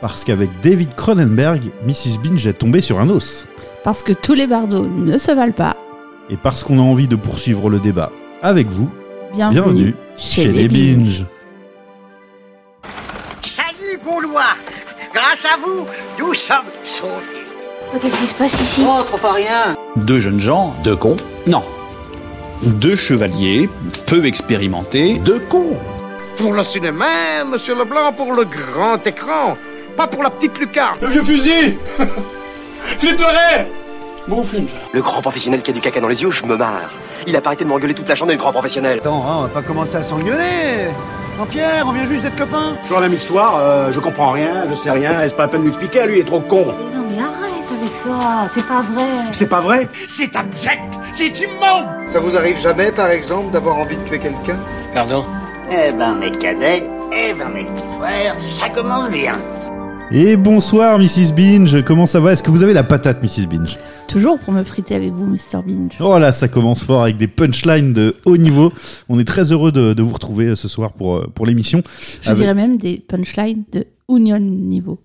Parce qu'avec David Cronenberg, Mrs. Binge est tombée sur un os. Parce que tous les bardeaux ne se valent pas. Et parce qu'on a envie de poursuivre le débat avec vous, Bienvenue, bienvenue chez, les Binge. Salut Gaulois Grâce à vous, nous sommes sauvés. Qu'est-ce qui se passe ici? Oh, trop pas rien Deux jeunes gens, deux cons Non. Deux chevaliers, peu expérimentés, deux cons. Pour le cinéma, monsieur Leblanc, pour le grand écran. Pas pour la petite lucarne. Le vieux fusil Philippe Leray Bon film. Le grand professionnel qui a du caca dans les yeux, je me marre. Il a pas arrêté de m'engueuler toute la journée, le grand professionnel. Attends, hein, on va pas commencer à s'engueuler Jean-Pierre, on vient juste d'être copains Toujours la même histoire, euh, je comprends rien, je sais rien, et c'est pas la peine de m'expliquer, lui il est trop con. Mais non, mais arrête avec ça, c'est pas vrai. C'est pas vrai C'est abject C'est immonde Ça vous arrive jamais, par exemple, d'avoir envie de tuer quelqu'un? Pardon? Eh ben, mes cadets, eh ben, mes petits frères, ça commence bien. Et bonsoir Mrs. Binge, comment ça va? Est-ce que vous avez la patate Mrs. Binge? Toujours pour me friter avec vous, Mr. Binge. Oh là, ça commence fort avec des punchlines de haut niveau. On est très heureux de, de vous retrouver ce soir pour, euh, pour l'émission. Je Avec- dirais même des punchlines de Union niveau.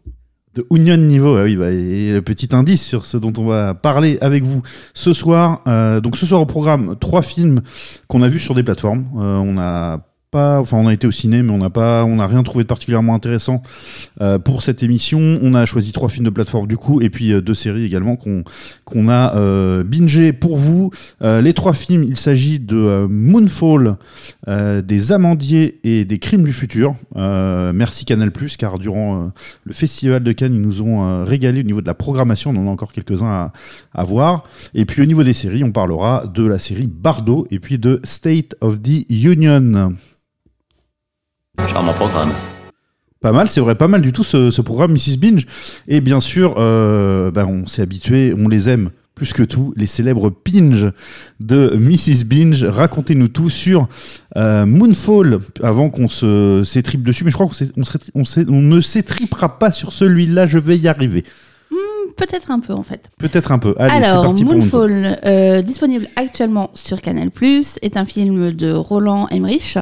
De Union Niveau, ah oui, bah, et le petit indice sur ce dont on va parler avec vous ce soir. Euh, donc ce soir au programme, trois films qu'on a vus sur des plateformes. Euh, on a enfin on a été au ciné, mais on n'a pas, on n'a rien trouvé de particulièrement intéressant euh, pour cette émission. On a choisi trois films de plateforme du coup, et puis euh, deux séries également qu'on a euh, bingé pour vous. Euh, les trois films, il s'agit de Moonfall, des Amandiers et des Crimes du futur. Merci Canal+, car durant le festival de Cannes, ils nous ont régalé au niveau de la programmation. On en a encore quelques-uns à, à voir. Et puis au niveau des séries, on parlera de la série Bardo et puis de State of the Union. Charmant programme. Pas mal, c'est vrai, pas mal du tout ce, ce programme Mrs. Binge. Et bien sûr, euh, ben, on s'est habitué, on les aime plus que tout, les célèbres Pinge de Mrs. Binge. Racontez-nous tout sur euh, Moonfall avant qu'on se s'étripe dessus. Mais je crois qu'on on, on ne s'étripera pas sur celui-là, je vais y arriver. Peut-être un peu en fait. Peut-être un peu. Allez, Alors, parti pour Moonfall. Moonfall, euh, disponible actuellement sur Canal+, est un film de Roland Emmerich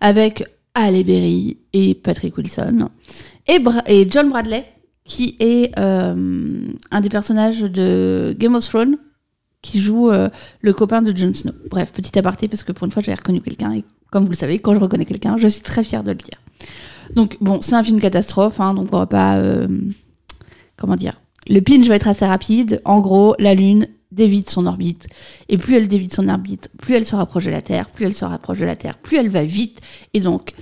avec Halle Berry et Patrick Wilson et, John Bradley qui est euh, un des personnages de Game of Thrones qui joue euh, le copain de Jon Snow. Bref, petit aparté parce que pour une fois j'ai reconnu quelqu'un et comme vous le savez, quand je reconnais quelqu'un, je suis très fière de le dire. Donc bon, c'est un film catastrophe, hein, donc on va pas... euh, comment dire Le pinch va être assez rapide. En gros, la Lune dévite son orbite. Et plus elle dévite son orbite, plus elle se rapproche de la Terre, plus elle se rapproche de la Terre, plus elle va vite. Et donc,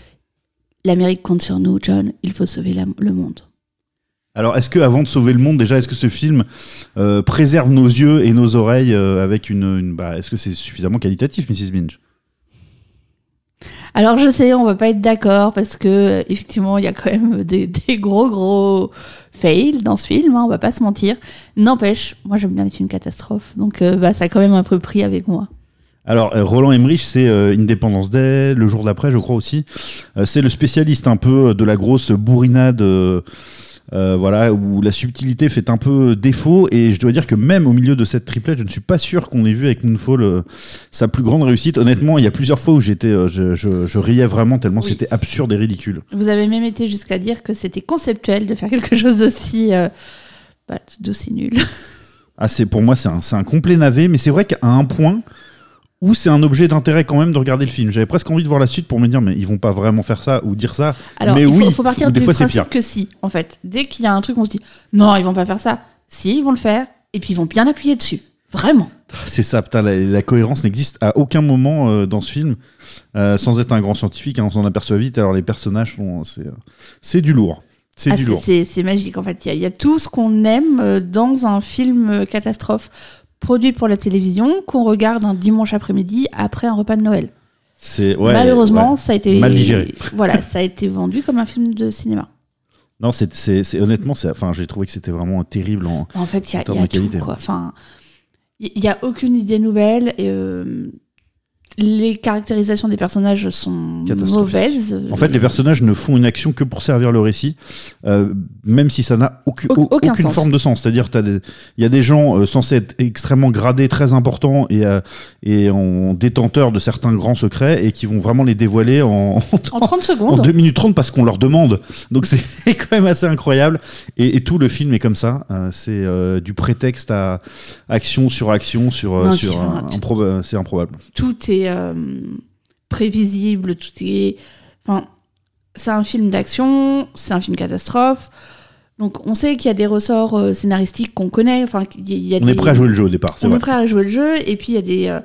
l'Amérique compte sur nous, John. Il faut sauver le monde. Alors, est-ce que avant de sauver le monde, déjà, est-ce que ce film euh, préserve nos yeux et nos oreilles euh, avec une, une- bah, est-ce que c'est suffisamment qualitatif, Mrs. Binge Alors, je sais, on va pas être d'accord parce que, effectivement, il y a quand même des, gros, gros fails dans ce film. hein, on va pas se mentir. N'empêche, moi, j'aime bien les films catastrophes. Donc, euh, bah, ça a quand même un peu pris avec moi. Alors, euh, Roland Emmerich, c'est euh, Independence Day, le jour d'après, je crois aussi. Euh, c'est le spécialiste un peu de la grosse bourrinade, euh, voilà, où la subtilité fait un peu défaut. Et je dois dire que même au milieu de cette triplette, je ne suis pas sûr qu'on ait vu avec Moonfall euh, sa plus grande réussite. Honnêtement, il y a plusieurs fois où j'étais, euh, je, je- je riais vraiment tellement Oui. c'était absurde et ridicule. Vous avez même été jusqu'à dire que c'était conceptuel de faire quelque chose d'aussi bah, d'aussi nul. Ah, c'est pour moi, c'est un, c'est un complet navet, mais c'est vrai qu'à un point où c'est un objet d'intérêt quand même de regarder le film. J'avais presque envie de voir la suite pour me dire, mais ils vont pas vraiment faire ça ou dire ça. Alors, mais il faut, oui, faut partir ou des du fois c'est pire. que si, en fait. Dès qu'il y a un truc, on se dit non, ils vont pas faire ça. Si, ils vont le faire, et puis ils vont bien appuyer dessus. Vraiment. C'est ça, putain, la, la cohérence n'existe à aucun moment euh, dans ce film, euh, sans être un grand scientifique, hein, on s'en aperçoit vite. Alors les personnages sont, c'est, euh, c'est du lourd, c'est Ah, du c'est- lourd. c'est c'est magique, en fait. Il y y, a tout ce qu'on aime dans un film catastrophe produit pour la télévision qu'on regarde un dimanche après-midi après un repas de Noël. C'est ouais, Malheureusement, ouais. ça a été Mal digéré. Voilà, ça a été vendu comme un film de cinéma. Non, c'est, c'est, c'est- honnêtement, c'est, enfin, j'ai trouvé que c'était vraiment terrible. En, En fait, il y a, y a tout, quoi. Enfin, il n'y a aucune idée nouvelle. Et, euh, les caractérisations des personnages sont mauvaises. En fait, les personnages ne font une action que pour servir le récit, euh, même si ça n'a aucu- Au- aucun aucune sens. forme de sens. C'est-à-dire, il y a des gens euh, censés être extrêmement gradés, très importants et, euh, et en détenteurs de certains grands secrets et qui vont vraiment les dévoiler en, en 30 en secondes. 2 minutes 30 parce qu'on leur demande. Donc c'est quand même assez incroyable. Et, et tout le film est comme ça. Euh, c'est euh, du prétexte à action sur action sur, sur c'est improbable. Tout est euh, prévisible, tout est. Enfin, c'est un film d'action, c'est un film catastrophe. Donc on sait qu'il y a des ressorts euh, scénaristiques qu'on connaît. Enfin, qu'il y a- il y a On des- est prêt à jouer le jeu au départ, c'est on vrai. est prêt à jouer le jeu et puis il y a des euh,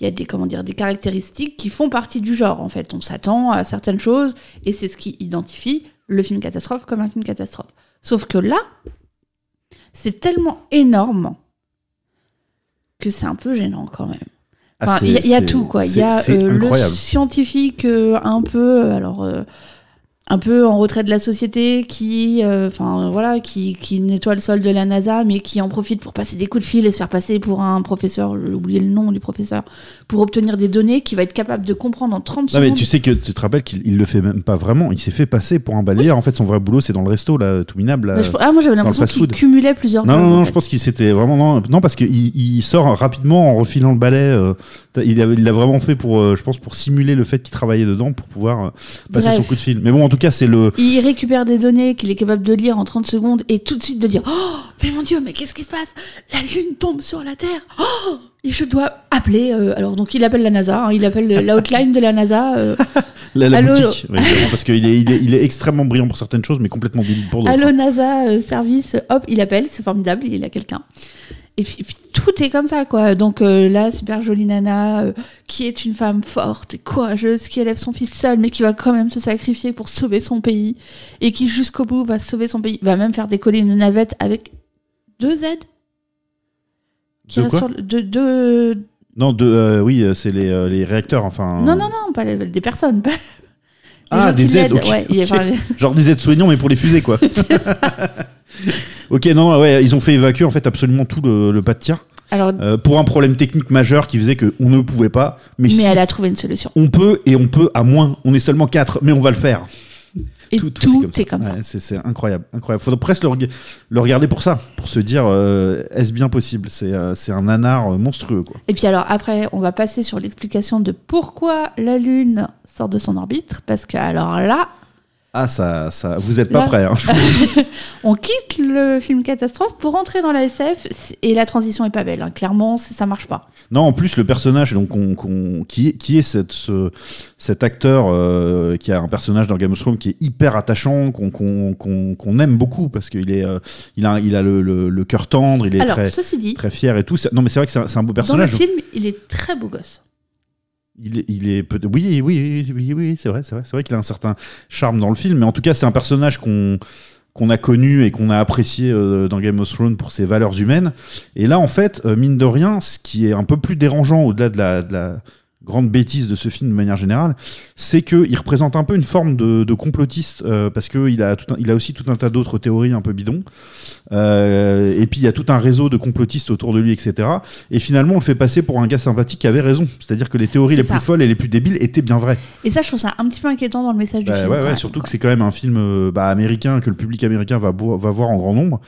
il y a des comment dire des caractéristiques qui font partie du genre en fait on s'attend à certaines choses et c'est ce qui identifie le film catastrophe comme un film catastrophe sauf que là c'est tellement énorme que c'est un peu gênant quand même Ah, Enfin, il y a, y tout quoi. Il y a euh, le scientifique euh, un peu euh, alors euh, un peu en retrait de la société qui euh, enfin voilà qui, qui nettoie le sol de la NASA mais qui en profite pour passer des coups de fil et se faire passer pour un professeur j'ai oublié le nom du professeur pour obtenir des données qui va être capable de comprendre en 30 Non secondes mais tu sais que tu te rappelles qu'il il le fait même pas vraiment. Il s'est fait passer pour un balayeur. En fait, son vrai boulot c'est dans le resto là, tout minable. là. Je- ah, moi j'avais l'impression qu'il cumulait plusieurs Non, jobs, non, en non, fait. je pense qu'il s'était vraiment. Non, non parce qu'il il sort rapidement en refilant le balai. euh, il avait- il l'a vraiment fait pour, euh, je pense, pour simuler le fait qu'il travaillait dedans pour pouvoir euh, passer Bref. son coup de fil. Mais bon, en tout cas, c'est le. Il récupère des données qu'il est capable de lire en 30 secondes et tout de suite de dire Oh, mais mon Dieu, mais qu'est-ce qui se passe? La Lune tombe sur la Terre Oh, et je dois appeler. euh, alors, donc, il appelle la NASA, hein, il appelle le- la hotline de la NASA. euh, La, boutique, oui, parce qu'il est, il est, il est extrêmement brillant pour certaines choses, mais complètement débile pour d'autres. Allô NASA euh, service, hop, il appelle, c'est formidable, il a quelqu'un. Et puis, tout est comme ça, quoi. Donc euh, là, super jolie nana, euh, qui est une femme forte et courageuse, qui élève son fils seul, mais qui va quand même se sacrifier pour sauver son pays, et qui jusqu'au bout va sauver son pays, va même faire décoller une navette avec deux aides. Qui De quoi sur le- de, de- Non, de, euh, oui, euh, c'est les, euh, les réacteurs, enfin. Non, non, non, pas les- des personnes. pas- Ah, des aides, ouais, enfin, Genre des aides soignants, mais pour les fusées, quoi. ok, non, ouais, ils ont fait évacuer en fait absolument tout le, le pas de tir. Alors, Euh, pour un problème technique majeur qui faisait qu'on ne pouvait pas. Mais, mais si elle a trouvé une solution. on peut et on peut à moins. On est seulement 4, mais on va le faire. Et Tout- tout, tout est comme ça. C'est incroyable, incroyable. Faudrait presque le, reg- le regarder pour ça, pour se dire euh, est-ce bien possible? C'est euh, un nanar euh, monstrueux, quoi. Et puis alors après, on va passer sur l'explication de pourquoi la Lune sort de son orbite, parce que alors là, Ah, ça, ça, vous êtes pas prêts. Hein. on quitte le film catastrophe pour rentrer dans la SF et la transition est pas belle. hein. Clairement, ça marche pas. non, en plus le personnage, donc on- qui, est, qui est cette, ce- cet acteur euh, qui a un personnage dans Game of Thrones qui est hyper attachant, qu'on aime beaucoup parce qu'il est, euh, il a, il a le, le- le cœur tendre, il est alors, très, dit, très fier et tout. Non, mais c'est vrai que c'est un, un beau dans le personnage. film, il est très beau gosse. Il est, il est oui, oui, oui, oui, oui, c'est vrai, c'est vrai, c'est vrai qu'il a un certain charme dans le film, mais en tout cas, c'est un personnage qu'on qu'on a connu et qu'on a apprécié euh, dans Game of Thrones pour ses valeurs humaines. Et là, en fait, euh, mine de rien, ce qui est un peu plus dérangeant au-delà de la, de la grande bêtise de ce film de manière générale, c'est qu'il représente un peu une forme de, de complotiste euh, parce qu'il a, tout un- il a aussi tout un tas d'autres théories un peu bidons. Euh, et puis il y a tout un réseau de complotistes autour de lui, etc. Et finalement, on le fait passer pour un gars sympathique qui avait raison. C'est-à-dire que les théories les ça. plus folles et les plus débiles étaient bien vraies. Et ça, je trouve ça un petit peu inquiétant dans le message du Bah, film. ouais, ouais, même, surtout quoi. que c'est quand même un film euh, bah, américain que le public américain va, voir en grand nombre.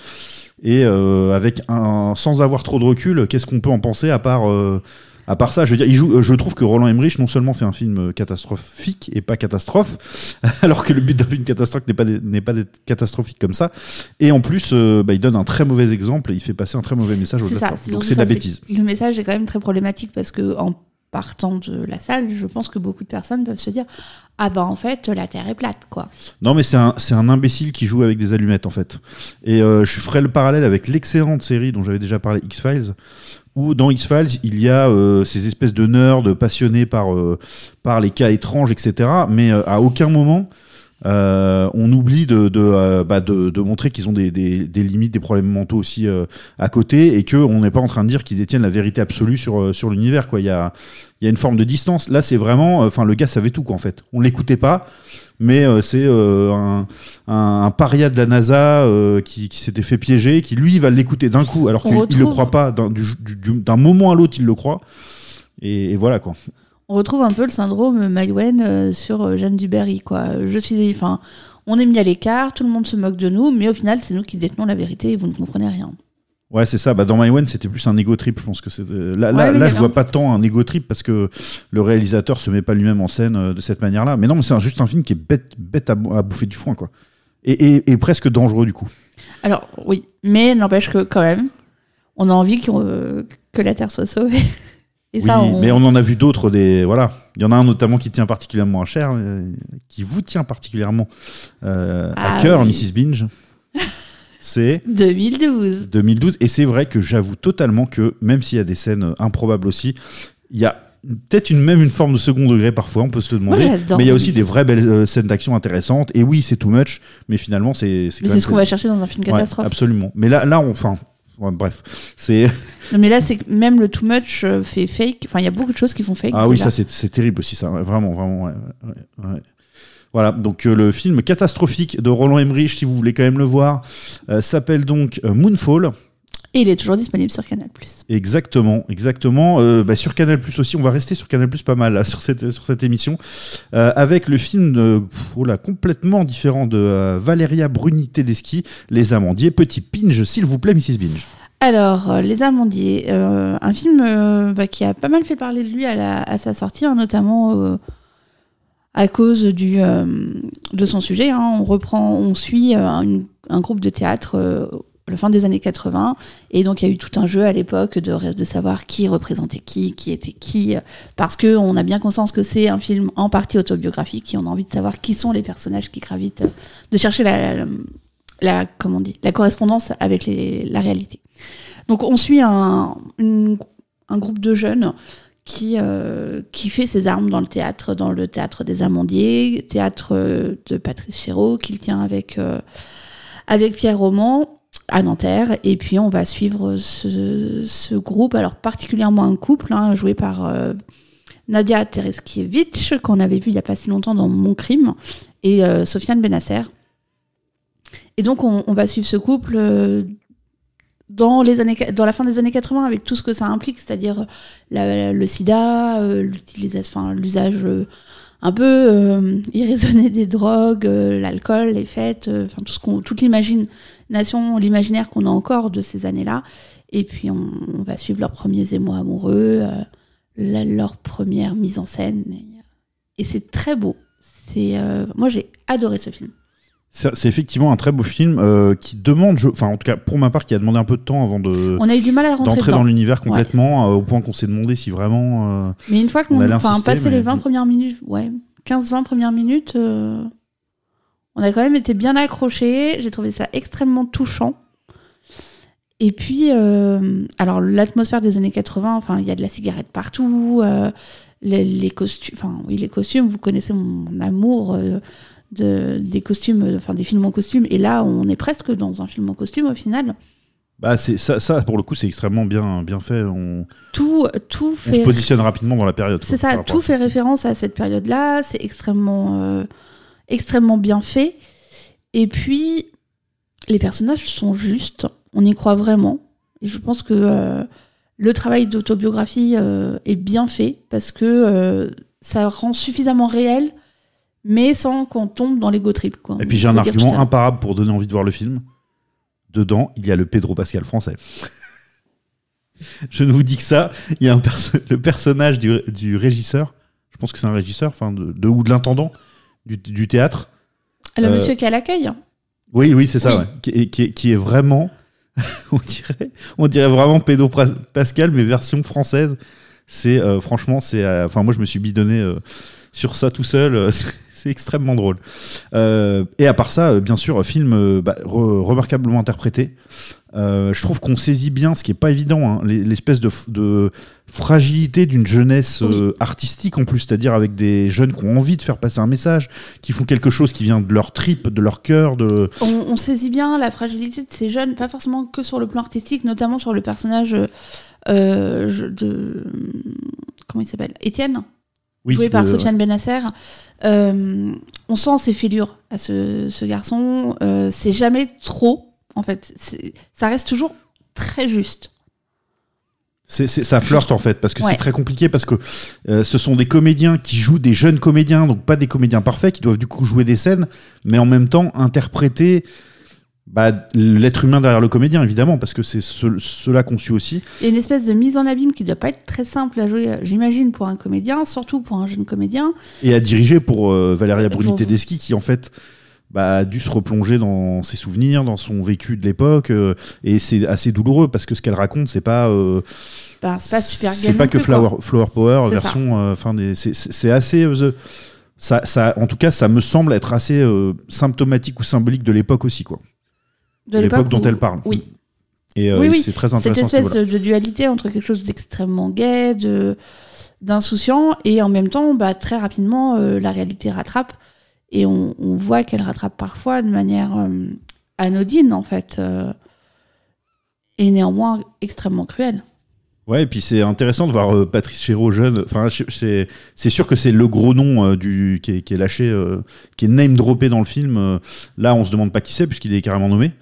Et euh, avec un, sans avoir trop de recul, qu'est-ce qu'on peut en penser à part, euh, à part ça Je veux dire, il joue, je trouve que Roland Emmerich non seulement fait un film catastrophique et pas catastrophe, alors que le but d'un film catastrophe n'est pas d'être- n'est pas d'être catastrophique comme ça, et en plus, euh, bah, il donne un très mauvais exemple et il fait passer un très mauvais message aux c'est Donc c'est de la bêtise. Le message est quand même très problématique parce que en partant de la salle, je pense que beaucoup de personnes peuvent se dire ah bah en fait la Terre est plate quoi. Non, mais c'est un, un imbécile qui joue avec des allumettes, en fait. Et euh, je ferai le parallèle avec l'excellente série dont j'avais déjà parlé, X-Files, où dans X-Files, il y a euh, ces espèces de nerds passionnés par, euh, par les cas étranges, etc. Mais euh, à aucun moment, on oublie de, bah, de, de montrer qu'ils ont des, des, limites, des problèmes mentaux aussi à côté, et qu'on n'est pas en train de dire qu'ils détiennent la vérité absolue sur, sur l'univers. Il y a, il y a une forme de distance. Là, c'est vraiment... Enfin, le gars savait tout, quoi, en fait. On l'écoutait pas mais euh, c'est euh, un, un, un paria de la NASA euh, qui, qui s'était fait piéger, qui lui va l'écouter d'un coup, alors qu'il il le croit pas, d'un du- du- du- d'un moment à l'autre il le croit, et, et voilà quoi. on retrouve un peu le syndrome Maïwen euh, sur euh, Jeanne Duberry, quoi. Je suis, enfin, on est mis à l'écart, tout le monde se moque de nous, mais au final, c'est nous qui détenons la vérité et vous ne comprenez rien. Ouais, c'est ça. Bah, dans My One, c'était plus un ego trip, je pense que c'est. euh, Là, là, Ouais, là y je vois un- pas tant un ego trip parce que le réalisateur se met pas lui-même en scène euh, de cette manière-là. Mais non, mais c'est juste un film qui est bête, bête à, bou- à bouffer du foin, quoi. Et, et- et presque dangereux, du coup. Alors, oui, mais n'empêche que quand même, on a envie qu'on, euh, que la Terre soit sauvée. Et oui, ça, on... mais on en a vu d'autres. Des voilà, il y en a un notamment qui tient particulièrement à cher, euh, qui vous tient particulièrement euh, à Ah cœur, oui. Mrs Binge. c'est 2012. 2012. Et c'est vrai que j'avoue totalement que, même s'il y a des scènes euh, improbables aussi, il y a peut-être une, même une forme de second degré parfois, on peut se le Moi, demander. j'adore mais il y a aussi 2012. des vraies belles euh, scènes d'action intéressantes. Et oui, c'est too much, mais finalement, c'est c'est Mais c'est ce qu'on va chercher dans un film Ouais, catastrophe. absolument. Mais là, là on, enfin, ouais, bref, c'est. non, mais là, c'est même le too much euh, fait fake. Enfin, il y a beaucoup de choses qui font fake. Ah oui, ça c'est terrible aussi, ça, vraiment, vraiment. ouais. Voilà, donc euh, le film catastrophique de Roland Emmerich, si vous voulez quand même le voir, euh, s'appelle donc euh, Moonfall. Et il est toujours disponible sur Canal+. Exactement, exactement. Euh, bah, sur Canal Plus aussi, on va rester sur Canal Plus pas mal là, sur cette sur cette émission, euh, avec le film de, oh là, complètement différent de euh, Valeria Bruni Tedeschi, Les Amandiers. Petit pinge, s'il vous plaît, Mrs Binge. Alors, Les Amandiers, un film bah, qui a pas mal fait parler de lui à, la- à sa sortie, hein, notamment à cause euh, de son sujet. hein. On reprend, on suit euh, un, groupe de théâtre euh, à la fin des années 80, et donc il y a eu tout un jeu à l'époque de, savoir qui représentait qui, qui était qui, parce que on a bien conscience que c'est un film en partie autobiographique, et on a envie de savoir qui sont les personnages qui gravitent, de chercher la, comment on dit, la correspondance avec la réalité. Donc on suit un groupe de jeunes qui, euh, qui fait ses armes dans le théâtre, dans le théâtre des Amandiers, théâtre euh, de Patrice Chéreau, qu'il tient avec, euh, avec Pierre Roman à Nanterre. Et puis on va suivre ce, groupe, alors particulièrement un couple, hein, joué par Nadia Tereskiewicz, qu'on avait vu il n'y a pas si longtemps dans Mon Crime, et Sofiane Benasser. Et donc on, va suivre ce couple dans, les années, dans la fin des années 80 avec tout ce que ça implique, c'est-à-dire la- le sida, euh, l'utilisation- l'usage euh, un peu euh, irraisonné des drogues, euh, l'alcool, les fêtes, euh, enfin tout ce qu'on, toute l'imagination, l'imaginaire qu'on a encore de ces années-là. Et puis on, va suivre leurs premiers émois amoureux, euh, leur première mise en scène. Et, et c'est très beau. C'est, euh, moi j'ai adoré ce film. C'est effectivement un très beau film euh, qui demande, je- enfin en tout cas pour ma part, qui a demandé un peu de temps avant de On a eu du mal à rentrer d'entrer dedans. dans l'univers Ouais. complètement, euh, au point qu'on s'est demandé si vraiment. euh, Mais une fois On qu'on insister, passé mais- les 20 premières minutes, ouais, 15-20 premières minutes, on a quand même été bien accrochés. J'ai trouvé ça extrêmement touchant. Et puis, alors l'atmosphère des années 80, enfin, il y a de la cigarette partout, les, les costumes, enfin, oui, les costumes, vous connaissez mon amour de, des costumes, euh, enfin, des films en costume. Et là, on est presque dans un film en costume au final. Bah c'est ça, ça pour le coup c'est extrêmement bien bien fait. On, Tout, tout on se fait positionne rapidement dans la période. C'est ça, tout fait référence à cette période-là, c'est extrêmement, euh, extrêmement bien fait. Et puis, les personnages sont justes, on y croit vraiment. Et je pense que euh, le travail d'autobiographie euh, est bien fait parce que euh, ça rend suffisamment réel, mais sans qu'on tombe dans l'ego trip. Quoi. Et puis j'ai un argument imparable pour donner envie de voir le film. Dedans, il y a le Pedro Pascal français. Je ne vous dis que ça. Il y a un perso- le personnage du, du régisseur. Je pense que c'est un régisseur, enfin de, de- ou de l'intendant du, du théâtre. Le euh, monsieur qui est à l'accueil. Oui, oui, c'est ça. Oui. ouais. Qui, est, qui est- qui est vraiment, on dirait, on dirait vraiment Pedro Pascal, mais version française. C'est euh, franchement, c'est, euh, enfin moi je me suis bidonné sur ça tout seul. euh, c'est- extrêmement drôle. Euh, et à part ça, euh, bien sûr, film bah, re- remarquablement interprété. Euh, je trouve qu'on saisit bien, ce qui est pas évident, hein, l'es- l'espèce de, fragilité d'une jeunesse euh, artistique en plus, c'est-à-dire avec des jeunes qui ont envie de faire passer un message, qui font quelque chose qui vient de leur trip, de leur cœur, de, On, on saisit bien la fragilité de ces jeunes, pas forcément que sur le plan artistique, notamment sur le personnage de. Comment il s'appelle? Étienne? Oui, joué par de- Sofiane Benasser. Euh, on sent ses fêlures à ce, ce garçon. Euh, c'est jamais trop, en fait. Ça reste toujours très juste. Ça flirte en fait, parce que Ouais. c'est très compliqué, parce que euh, ce sont des comédiens qui jouent des jeunes comédiens, donc pas des comédiens parfaits, qui doivent du coup jouer des scènes, mais en même temps interpréter bah, l'être humain derrière le comédien, évidemment, parce que c'est ce- cela qu'on suit aussi. Il y a une espèce de mise en abîme qui doit pas être très simple à jouer, euh, j'imagine, pour un comédien, surtout pour un jeune comédien. Et à diriger pour euh, Valéria Bruni Pour- Tedeschi, qui en fait bah, a dû se replonger dans ses souvenirs, dans son vécu de l'époque, euh, et c'est assez douloureux, parce que ce qu'elle raconte, c'est pas... euh, Ben, c'est pas super C'est pas que plus. Flower, Flower Power version. euh, c'est- assez. euh, the- ça, ça, en tout cas, ça me semble être assez euh, symptomatique ou symbolique de l'époque aussi, quoi. De l'époque dont où- elle parle. Oui. Et euh, Oui, et oui. c'est très Cette intéressant. à ce espèce de, dualité entre quelque chose d'extrêmement gai, de d'insouciant, et en même temps, bah, très rapidement, euh, la réalité rattrape. Et on, on voit qu'elle rattrape parfois de manière euh, anodine, en fait, et néanmoins extrêmement cruelle. Ouais, et puis c'est intéressant de voir euh, Patrice Chéreau jeune. Enfin, c'est c'est sûr que c'est le gros nom euh, du qui est, qui est lâché, euh, qui est name droppé dans le film. Euh, là, on se demande pas qui c'est puisqu'il est carrément nommé.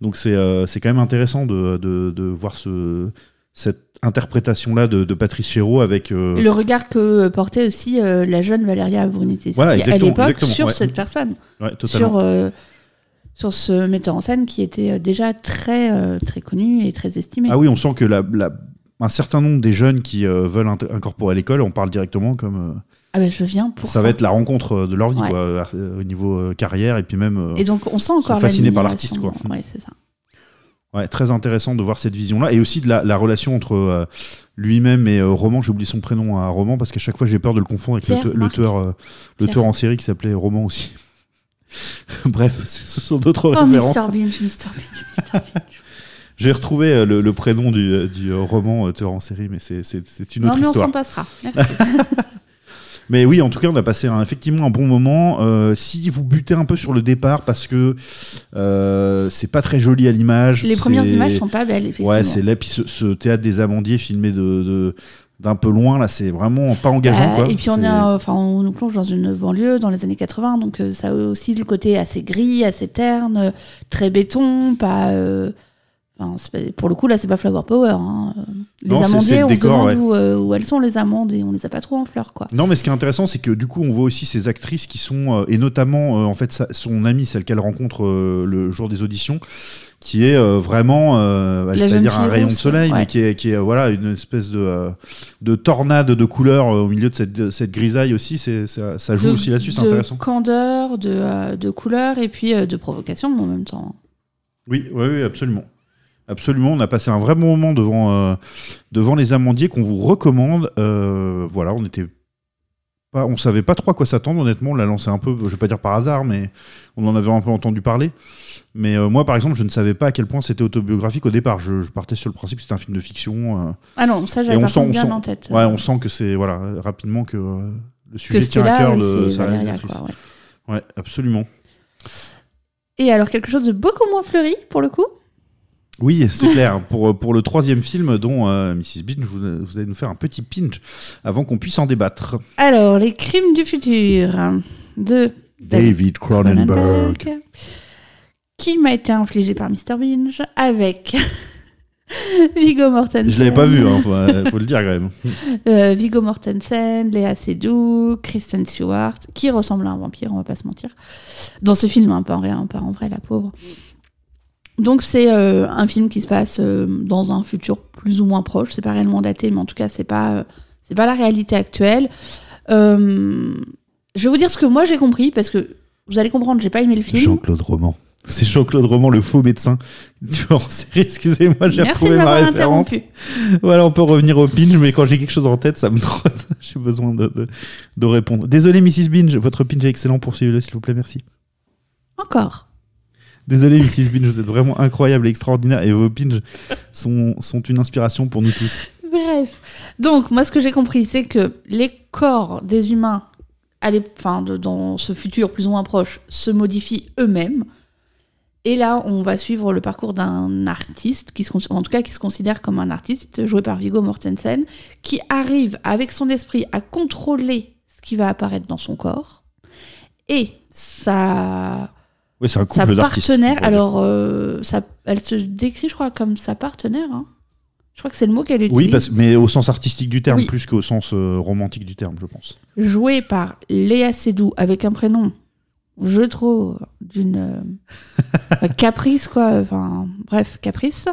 Donc c'est c'est quand même intéressant de, de, de voir ce cette interprétation là de, de Patrice Chéreau avec. euh, le regard que portait aussi euh, la jeune Valéria Bruneteschi Voilà, à l'époque sur ouais. cette personne, ouais, totalement. sur, euh, sur ce metteur en scène qui était déjà très, très connu et très estimé. Ah oui, on sent que la, la- un certain nombre des jeunes qui euh, veulent incorporer à l'école, on parle directement comme euh, Ah ben je viens pour ça, ça. va être la rencontre euh, de leur vie Ouais. quoi, au niveau carrière et puis même Et donc on sent encore fascinés par l'artiste, quoi. Ouais, c'est ça. ouais, très intéressant de voir cette vision là et aussi de la, la relation entre euh, lui-même et euh, Roman. J'ai oublié son prénom à Roman parce qu'à chaque fois j'ai peur de le confondre avec le, Pierre, le Marc. tueur, euh, le Pierre. tueur en série qui s'appelait Roman aussi. Bref, ce sont d'autres Oh références. Mr Binge, Mr Binge, Mr Binge. J'ai retrouvé euh, le, le prénom du, euh, du euh, roman tueur en série, mais c'est une Non autre mais on s'en passera. Merci. Mais oui, en tout cas, on a passé un- effectivement un bon moment. Euh, si vous butez un peu sur le départ parce que euh, c'est pas très joli à l'image. Les premières images sont pas belles effectivement. Ouais, c'est là. Puis ce, ce théâtre des Amandiers filmé de d'un peu loin, là, c'est vraiment pas engageant. Euh, quoi. et puis on, est, enfin, on nous plonge dans une banlieue dans les années 80, donc ça a aussi le côté assez gris, assez terne, très béton, pas. Enfin, pour le coup, là, c'est pas Flower Power. hein. Les Non, le on décor, se demande ouais. où, euh, où elles sont les amandes et on les a pas trop en fleurs, quoi. Non, mais ce qui est intéressant, c'est que du coup, on voit aussi ces actrices qui sont, euh, et notamment, euh, en fait, sa- son amie, celle qu'elle rencontre le jour des auditions, qui est vraiment, euh, La je dire un rayon de soleil, ouais. mais qui est, qui est, voilà, une espèce de, de tornade de couleurs au milieu de cette, de cette grisaille aussi. C'est, ça, ça joue De- aussi là-dessus, c'est de intéressant. candeur, de, de couleur et puis de provocation en même temps. Oui, oui, oui, absolument. Absolument, on a passé un vrai bon moment devant, euh, devant les amandiers qu'on vous recommande. Euh, voilà, on était pas, on savait pas trop à quoi s'attendre, honnêtement. On l'a lancé un peu, je vais pas dire par hasard, mais on en avait un peu entendu parler. Mais euh, moi, par exemple, je ne savais pas à quel point c'était autobiographique au départ. Je, je partais sur le principe que c'était un film de fiction. Ah non, ça j'avais par sent, bien sent- en tête. ouais, on sent que c'est voilà rapidement que le que sujet tient à cœur de sa réalisatrice. quoi, ouais. Ouais, absolument. Et alors quelque chose de beaucoup moins fleuri pour le coup? Oui, c'est clair. Pour, pour le troisième film, dont euh, Mrs. Binge, vous, vous allez nous faire un petit pinch avant qu'on puisse en débattre. Alors, les crimes du futur de David Cronenberg. qui m'a été infligé par Mr. Binge avec Viggo Mortensen. Je l'avais pas vu, hein, faut, euh, faut le dire quand même. Euh, Viggo Mortensen, Léa Seydoux, Kristen Stewart, qui ressemble à un vampire, on va pas se mentir. Dans ce film, hein, pas en rien, pas en vrai, la pauvre. Donc c'est euh, un film qui se passe euh, dans un futur plus ou moins proche. C'est pas réellement daté, mais en tout cas c'est pas euh, c'est pas la réalité actuelle. Je vais vous dire ce que moi j'ai compris parce que vous allez comprendre, j'ai pas aimé le film. Jean-Claude Roman. C'est Jean-Claude Roman, le faux médecin. Excusez-moi, j'ai retrouvé ma référence. Voilà, on peut revenir au pinch, mais quand j'ai quelque chose en tête, ça me trotte. J'ai besoin de, de, de répondre. Désolé, Mrs. Binge, votre pinch est excellent. Poursuivez-le, s'il vous plaît, merci. Encore. Désolé, Mrs. Binge, vous êtes vraiment incroyable et extraordinaire et vos pinch sont, une inspiration pour nous tous. Bref. Donc, moi, ce que j'ai compris, c'est que les corps des humains, à dans ce futur plus ou moins proche, se modifient eux-mêmes. Et là, on va suivre le parcours d'un artiste, qui se, en tout cas qui se considère comme un artiste, joué par Viggo Mortensen, qui arrive avec son esprit à contrôler ce qui va apparaître dans son corps. Et sa, Oui, c'est un sa couple d'artistes. partenaire, alors, euh, ça- elle se décrit, je crois, comme sa partenaire. hein. Je crois que c'est le mot qu'elle utilise. Oui, parce, mais au sens artistique du terme, Oui. plus qu'au sens euh, romantique du terme, je pense. Jouée par Léa Seydoux avec un prénom, je trouve, d'une euh, caprice, quoi. Enfin, bref, caprice.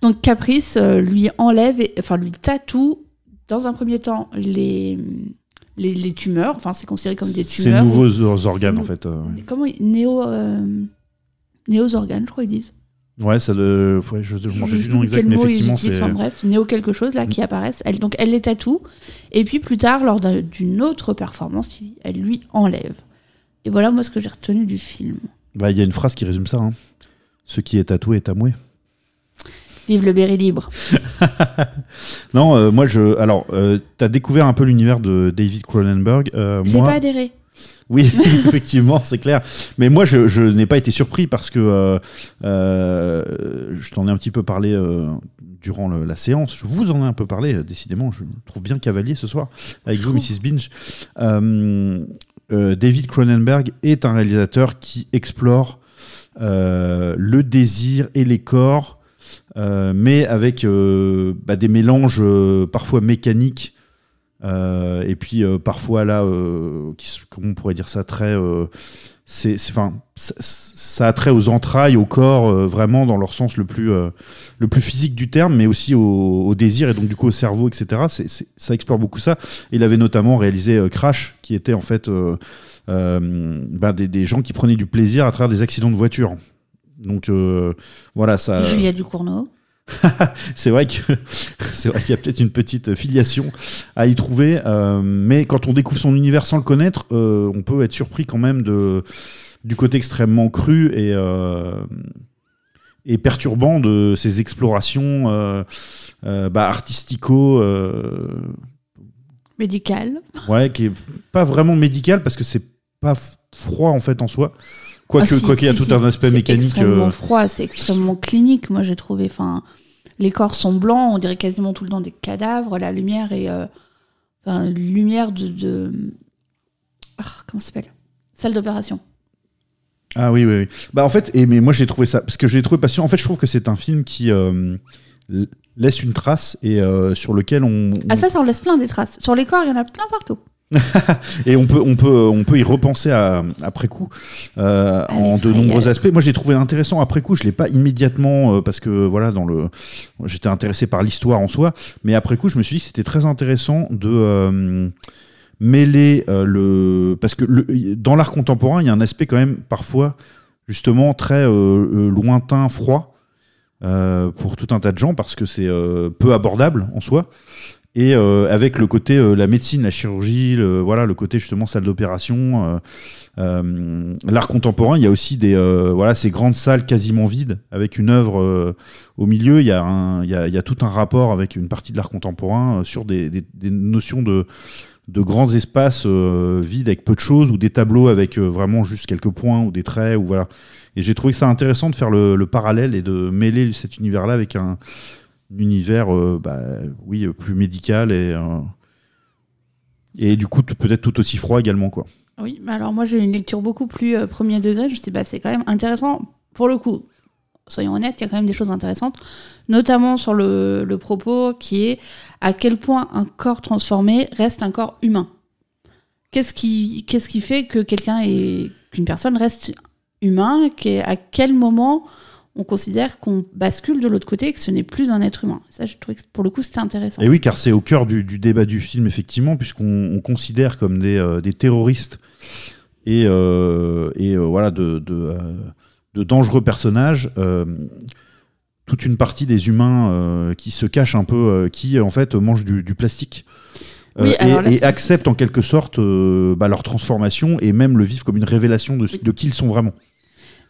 Donc, caprice lui enlève, et- enfin, lui tatoue, dans un premier temps, les, les, les tumeurs. Enfin, c'est considéré comme des C'est tumeurs. nouveaux or- organes, en fait. euh. Comment Néo. euh, néo-organes, je crois, ils disent. Ouais, ça le... ouais, je ne me rappelle plus le nom exact, quel mais effectivement, c'est. enfin, bref, néo quelque chose là qui apparaissent. Elle, donc elle les tatoue. Et puis plus tard, lors d'un- d'une autre performance, elle lui enlève. Et voilà moi ce que j'ai retenu du film. Bah, Il y a une phrase qui résume ça. hein. Ce qui est tatoué est amoué. Vive le Berry libre. Non, euh, moi, je. Alors, euh, t'as découvert un peu l'univers de David Cronenberg. euh, J'ai moi... pas adhéré. Oui, effectivement, c'est clair. Mais moi, je, je n'ai pas été surpris parce que euh, je t'en ai un petit peu parlé durant le- la séance. Je vous en ai un peu parlé, décidément. Je me trouve bien cavalier ce soir avec vous, Mrs. Binge. David Cronenberg est un réalisateur qui explore le désir et les corps, mais avec euh, bah, des mélanges euh, parfois mécaniques euh, et puis euh, parfois là, euh, comment on pourrait dire ça, très, euh, c'est, enfin, ça, a trait aux entrailles, au corps, euh, vraiment dans leur sens le plus, euh, le plus physique du terme, mais aussi au, désir et donc du coup au cerveau, etc. Ça explore beaucoup ça. Il avait notamment réalisé euh, Crash, qui était en fait euh, euh, bah, des gens qui prenaient du plaisir à travers des accidents de voiture. Donc euh, voilà, ça. Julia Ducournau. C'est vrai que c'est vrai qu'il y a peut-être une petite filiation à y trouver, euh, mais quand on découvre son univers sans le connaître, euh, on peut être surpris quand même de du côté extrêmement cru et euh, et perturbant de ces explorations bah, artistico, euh, Médical. ouais, qui est pas vraiment médical parce que c'est pas froid en fait en soi, quoique Ah, si, quoi qu'il y a si, tout si. un aspect C'est mécanique. extrêmement euh, froid, c'est extrêmement clinique. Moi j'ai trouvé. Enfin, les corps sont blancs, on dirait quasiment tout le temps des cadavres. La lumière est. euh, enfin, lumière de. de... Ah, comment ça s'appelle? Salle d'opération. Ah oui, oui, oui. Bah en fait, et, mais moi j'ai trouvé ça, parce que j'ai trouvé passionnant. En fait, je trouve que c'est un film qui euh, laisse une trace et euh, sur lequel on, on- Ah ça, ça en laisse plein des traces. Sur les corps, il y en a plein partout. et on peut, on peut, on peut y repenser à- après coup euh, en de nombreux aspects. Moi, j'ai trouvé intéressant après coup. Je l'ai pas immédiatement euh, parce que voilà, dans le, j'étais intéressé par l'histoire en soi, mais après coup, je me suis dit que c'était très intéressant de euh, mêler le, parce que le, dans l'art contemporain, il y a un aspect quand même parfois justement très lointain, froid pour tout un tas de gens parce que c'est peu abordable en soi et euh, avec le côté euh, la médecine, la chirurgie, le, voilà le côté justement salle d'opération, euh, euh, l'art contemporain. Il y a aussi des euh, voilà ces grandes salles quasiment vides avec une œuvre euh, au milieu. Il y a un il y a, il y a tout un rapport avec une partie de l'art contemporain sur des, des, des notions de de grands espaces vides avec peu de choses ou des tableaux avec vraiment juste quelques points ou des traits ou voilà. Et j'ai trouvé ça intéressant de faire le, le parallèle et de mêler cet univers-là avec un univers, euh, bah, oui, euh, plus médical et euh, et du coup peut-être tout aussi froid également quoi. Oui, mais alors moi j'ai une lecture beaucoup plus premier degré. Je me suis bah, c'est quand même intéressant. Pour le coup, soyons honnêtes, il y a quand même des choses intéressantes, notamment sur le, propos qui est à quel point un corps transformé reste un corps humain. Qu'est-ce qui, fait que quelqu'un est qu'une personne reste humain qu'est- À quel moment on considère qu'on bascule de l'autre côté et que ce n'est plus un être humain Ça, je trouvais que pour le coup c'était intéressant. Et oui, car c'est au cœur du, du débat du film, effectivement, puisqu'on on considère comme des, euh, des terroristes et, euh, et euh, voilà, de, de, de dangereux personnages toute une partie des humains qui se cachent un peu, qui en fait mangent du, du plastique. Oui, et, là, et c'est- acceptent en quelque sorte bah, leur transformation et même le vivent comme une révélation de, de qui ils sont vraiment.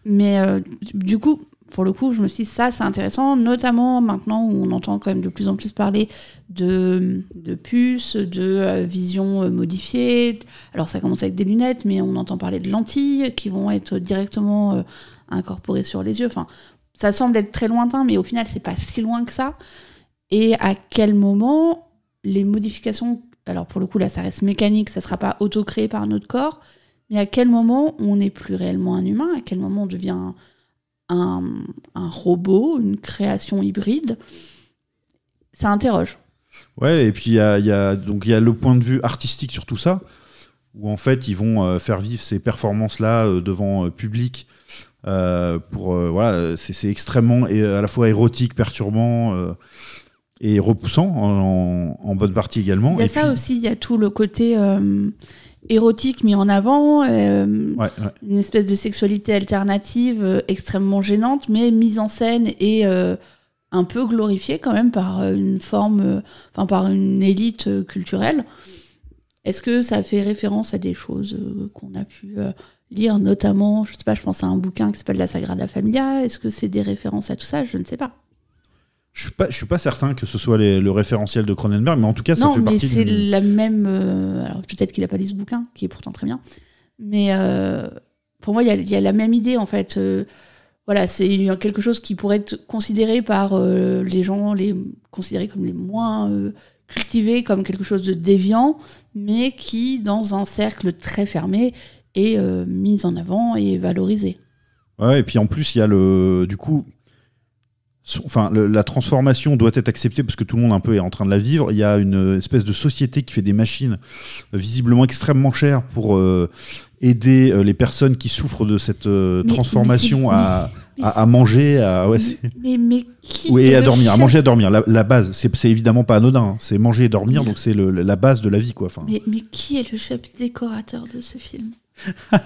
Mais euh, du coup, pour le coup, je me suis dit, ça, c'est intéressant, notamment maintenant où on entend quand même de plus en plus parler de, de puces, de euh, vision euh, modifiée. Alors, ça commence avec des lunettes, mais on entend parler de lentilles qui vont être directement euh, incorporées sur les yeux. Enfin, ça semble être très lointain, mais au final, c'est pas si loin que ça. Et à quel moment les modifications, alors pour le coup, là, ça reste mécanique, ça sera pas auto-créé par notre corps, mais à quel moment on n'est plus réellement un humain? À quel moment on devient un, un robot, une création hybride ça interroge. Ouais, et puis il y a, il y a- donc il y a le point de vue artistique sur tout ça, où en fait ils vont euh, faire vivre ces performances-là euh, devant euh, public. euh, pour euh, voilà, c'est extrêmement et à la fois érotique, perturbant euh, et repoussant en, en bonne partie également. Il y a Et ça puis- aussi, il y a tout le côté érotique mis en avant, euh, Ouais, ouais. une espèce de sexualité alternative euh, extrêmement gênante, mais mise en scène et euh, un peu glorifiée quand même par une forme, enfin par une élite culturelle. Est-ce que ça fait référence à des choses qu'on a pu lire, notamment, je sais pas, je pense à un bouquin qui s'appelle La Sagrada Familia. Est-ce que c'est des références à tout ça? Je ne sais pas. Je suis pas, je suis pas certain que ce soit les- le référentiel de Cronenberg, mais en tout cas, ça non, fait mais partie c'est la même. euh, alors peut-être qu'il a pas lu ce bouquin, qui est pourtant très bien. Mais euh, pour moi, il y y, a la même idée en fait. Euh, voilà, c'est quelque chose qui pourrait être considéré par les gens, les considérés comme les moins cultivés, comme quelque chose de déviant, mais qui, dans un cercle très fermé, est mis en avant et valorisé. Ouais, et puis en plus, il y a le. Du coup. Enfin, le- la transformation doit être acceptée parce que tout le monde un peu est en train de la vivre. Il y a une espèce de société qui fait des machines euh, visiblement extrêmement chères pour euh, aider euh, les personnes qui souffrent de cette euh, Mais- transformation mais à, mais à, à manger, à ouais, Mais, qui oui, et à dormir, à manger, à dormir. La, la base, c'est évidemment pas anodin. hein. C'est manger et dormir, donc c'est la base de la vie, quoi. Enfin, mais qui est le chef décorateur de ce film?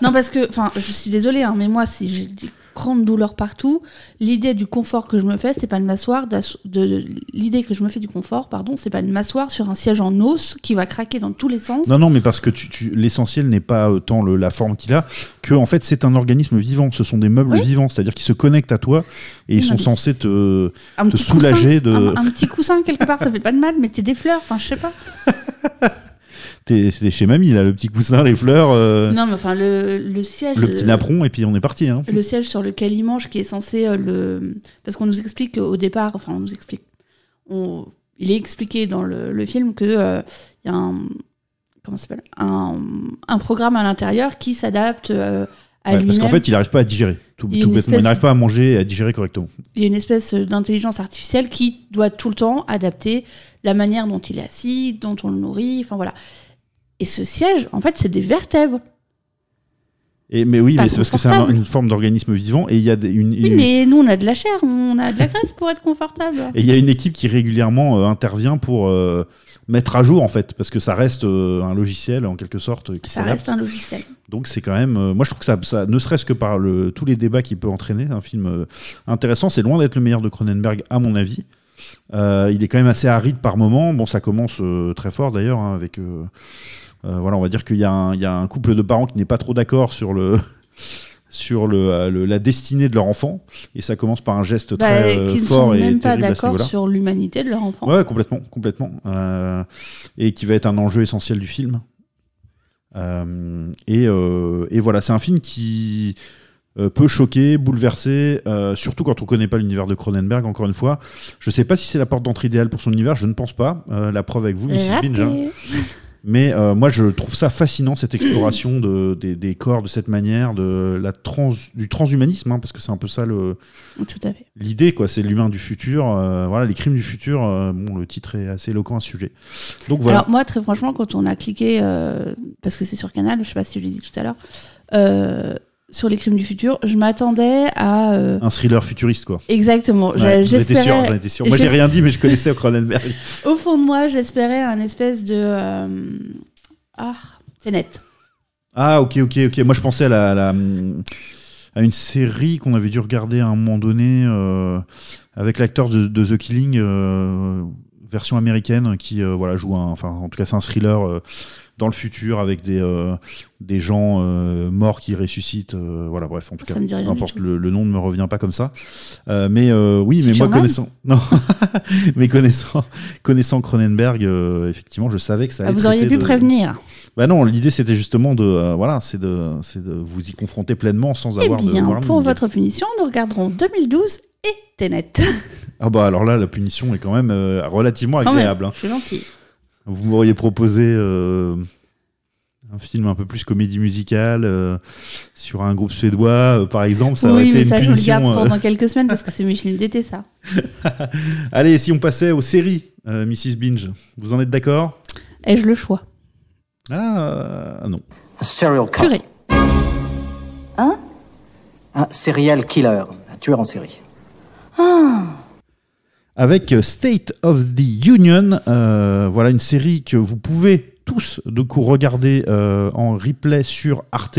Non, parce que, enfin, je suis désolée, hein, mais moi, si j'ai des grandes douleurs partout, l'idée du confort que je me fais, c'est pas de m'asseoir, d'ass- de, de- l'idée que je me fais du confort, pardon, c'est pas de m'asseoir sur un siège en os qui va craquer dans tous les sens. Non, non, mais parce que tu, tu- l'essentiel n'est pas autant le- la forme qu'il a, que en fait c'est un organisme vivant. Ce sont des meubles Oui. vivants, c'est-à-dire qu'ils se connectent à toi et ils sont censés te, soulager coussin, de. un, un petit coussin quelque part, ça fait pas de mal, mais t'es des fleurs, enfin, je sais pas. C'était chez mamie là, le petit coussin, les fleurs, euh, Non, mais enfin, le, le siège. le petit napperon et puis on est parti. Hein. le siège sur lequel il mange, qui est censé euh, le. Parce qu'on nous explique au départ, enfin, on nous explique. on- Il est expliqué dans le, le film que euh, y a un. Comment s'appelle un, un programme à l'intérieur qui s'adapte euh, à Ouais, parce qu'en fait il n'arrive pas à digérer, tout, Il tout bêtement. Il n'arrive pas à manger et à digérer correctement. Il y a une espèce d'intelligence artificielle qui doit tout le temps adapter la manière dont il est assis, dont on le nourrit, enfin voilà. Et ce siège, en fait, c'est des vertèbres. Et, mais oui, mais c'est parce que c'est un- une forme d'organisme vivant et il y a des- une, Oui, mais nous, on a de la chair, on a de la graisse pour être confortable. Et il y a une équipe qui régulièrement euh, intervient pour euh, mettre à jour en fait, parce que ça reste euh, un logiciel en quelque sorte qui Ça reste un logiciel. Donc c'est quand même, moi je trouve que ça, ça ne serait-ce que par le, tous les débats qu'il peut entraîner, un film intéressant. C'est loin d'être le meilleur de Cronenberg à mon avis. Il est quand même assez aride par moment. Bon, ça commence très fort d'ailleurs hein, avec, voilà, on va dire qu'il y, a un- il y a un couple de parents qui n'est pas trop d'accord sur le sur le, euh, le- la destinée de leur enfant et ça commence par un geste Bah, très euh, ne fort sont et même pas terrible à ce d'accord sur l'humanité de leur enfant. Ouais, complètement, complètement. Euh, et qui va être un enjeu essentiel du film. Euh, et, euh, et voilà, c'est un film qui euh, peut choquer, bouleverser, euh, surtout quand on connaît pas l'univers de Cronenberg. Encore une fois, je sais pas si c'est la porte d'entrée idéale pour son univers. Je ne pense pas. Euh, la preuve avec vous, Mrs. Binge. Mais euh, moi, je trouve ça fascinant cette exploration de, des, des corps de cette manière, de la trans, du transhumanisme, hein, parce que c'est un peu ça le, Tout à fait. l'idée, quoi. C'est l'humain du futur. euh, voilà, les crimes du futur. euh, bon, le titre est assez éloquent à ce sujet. Donc voilà. Alors moi, très franchement, quand on a cliqué, euh, parce que c'est sur Canal, je sais pas si je l'ai dit tout à l'heure, euh, sur les crimes du futur, je m'attendais à... euh, un thriller futuriste, quoi. Exactement. Ouais, sûr, J'espérais... étais sûr. Moi, j'ai rien dit, mais je connaissais Cronenberg. Au fond de moi, j'espérais un espèce de... euh, Ah, c'est net. Ah, ok, ok, ok. Moi, je pensais à la, la- à une série qu'on avait dû regarder à un moment donné euh, avec l'acteur de, de The Killing, version américaine, qui voilà joue un, enfin, en tout cas, c'est un thriller. Dans le futur avec des, euh, des gens euh, morts qui ressuscitent euh, voilà bref en tout Ça cas n'importe le, le nom ne me revient pas comme ça mais oui mais moi connaissant non mais connaissant connaissant Cronenberg effectivement je savais que ça Ah, allait vous auriez pu de- prévenir. bah non, l'idée c'était justement de voilà, c'est de c'est de vous y confronter pleinement sans Eh avoir de bien, warning. pour votre punition, nous regarderons 2012 et Tenet. Ah bah alors là la punition est quand même relativement Quand même, agréable. hein. Je suis gentille. Vous m'auriez proposé euh, un film un peu plus comédie musicale euh, sur un groupe suédois euh, par exemple, ça aurait oui, été mais une ça, je me le garde euh, pendant quelques semaines parce que c'est Micheline d'été, ça. Allez, si on passait aux séries euh, Mrs. Binge. Vous en êtes d'accord? Ai-je le choix? Ah non. Un serial killer. Purée. Un serial killer. Un tueur en série. Avec euh, State of the Union. euh, voilà une série que vous pouvez tous de coup regarder euh, en replay sur Arte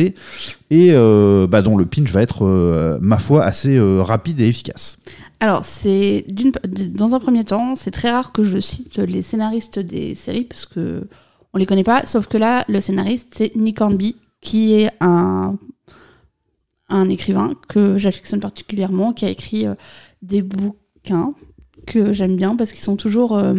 et bah, dont le pinch va être, ma foi, assez rapide et efficace. Alors, c'est dans un premier temps, c'est très rare que je cite les scénaristes des séries parce que on les connaît pas. Sauf que là, le scénariste c'est Nick Hornby, qui est un un écrivain que j'affectionne particulièrement, qui a écrit des bouquins que j'aime bien parce qu'ils sont toujours euh,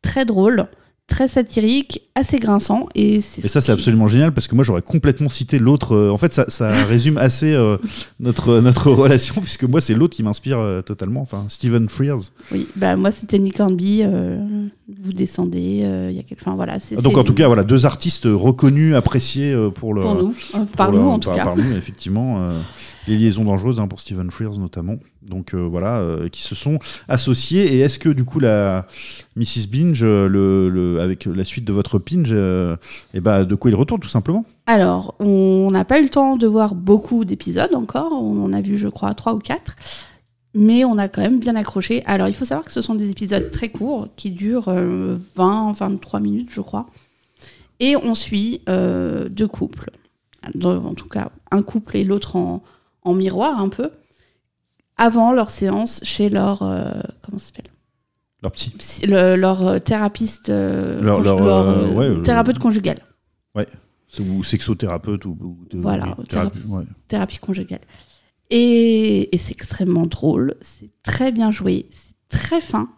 très drôles, très satiriques, assez grinçants et ça, ce c'est qui- absolument génial parce que moi, j'aurais complètement cité l'autre. euh, en fait, ça, ça résume assez euh, notre, notre relation puisque moi, c'est l'autre qui m'inspire euh, totalement. Enfin, Stephen Frears. Oui, bah moi c'était Nick Hornby. vous descendez, il y a quelque, enfin voilà. c'est- Donc, en tout cas, voilà, deux artistes reconnus, appréciés pour leur. pour nous, par nous en tout par- cas. Par nous, effectivement. Les liaisons dangereuses hein, pour Stephen Frears notamment. Donc euh, voilà, euh, qui se sont associés. Et est-ce que du coup la Mrs Binge, euh, le, avec la suite de votre pinge, euh, eh ben, de quoi il retourne tout simplement? Alors, on n'a pas eu le temps de voir beaucoup d'épisodes encore. On en a vu, je crois, trois ou quatre. Mais on a quand même bien accroché. Alors, il faut savoir que ce sont des épisodes très courts qui durent euh, 20, 23 minutes, je crois. Et on suit deux couples. En tout cas, un couple et l'autre en, en miroir, un peu. Avant leur séance chez leur. euh, comment ça s'appelle? Leur. Psy- le- Leur thérapeute. euh, Leur- conju- leur, leur, ouais, le- thérapeute conjugal. C'est- Ou sexothérapeute ou, ou- Voilà, ou thérapie- ouais. thérapie conjugale. Et, et c'est extrêmement drôle, c'est très bien joué, c'est très fin.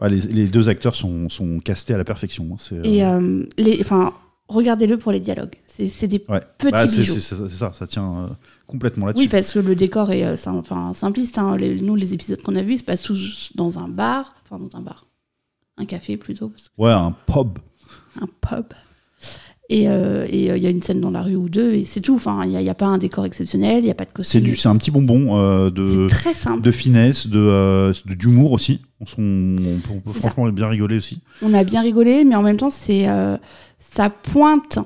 Ouais, les, les deux acteurs sont, sont castés à la perfection. hein, Et euh, euh, les, enfin, regardez-le pour les dialogues. C'est des ouais. petits Bah, c'est, bijoux. ça, ça tient euh, complètement là-dessus. Oui, parce que le décor est euh, enfin, simpliste. hein. Les- nous, les épisodes qu'on a vus, se passent tous dans un bar, enfin dans un bar, un café plutôt, parce Ouais, un pub. un pub. Et euh, euh, il y a une scène dans la rue ou deux, et c'est tout. Enfin, il n'y a, pas un décor exceptionnel, il n'y a pas de costume. c'est un petit bonbon euh, de, C'est très simple. de finesse, de, d'humour aussi. On, on peut, on peut C'est ça. franchement bien rigoler aussi. on a bien rigolé, mais en même temps, c'est ça pointe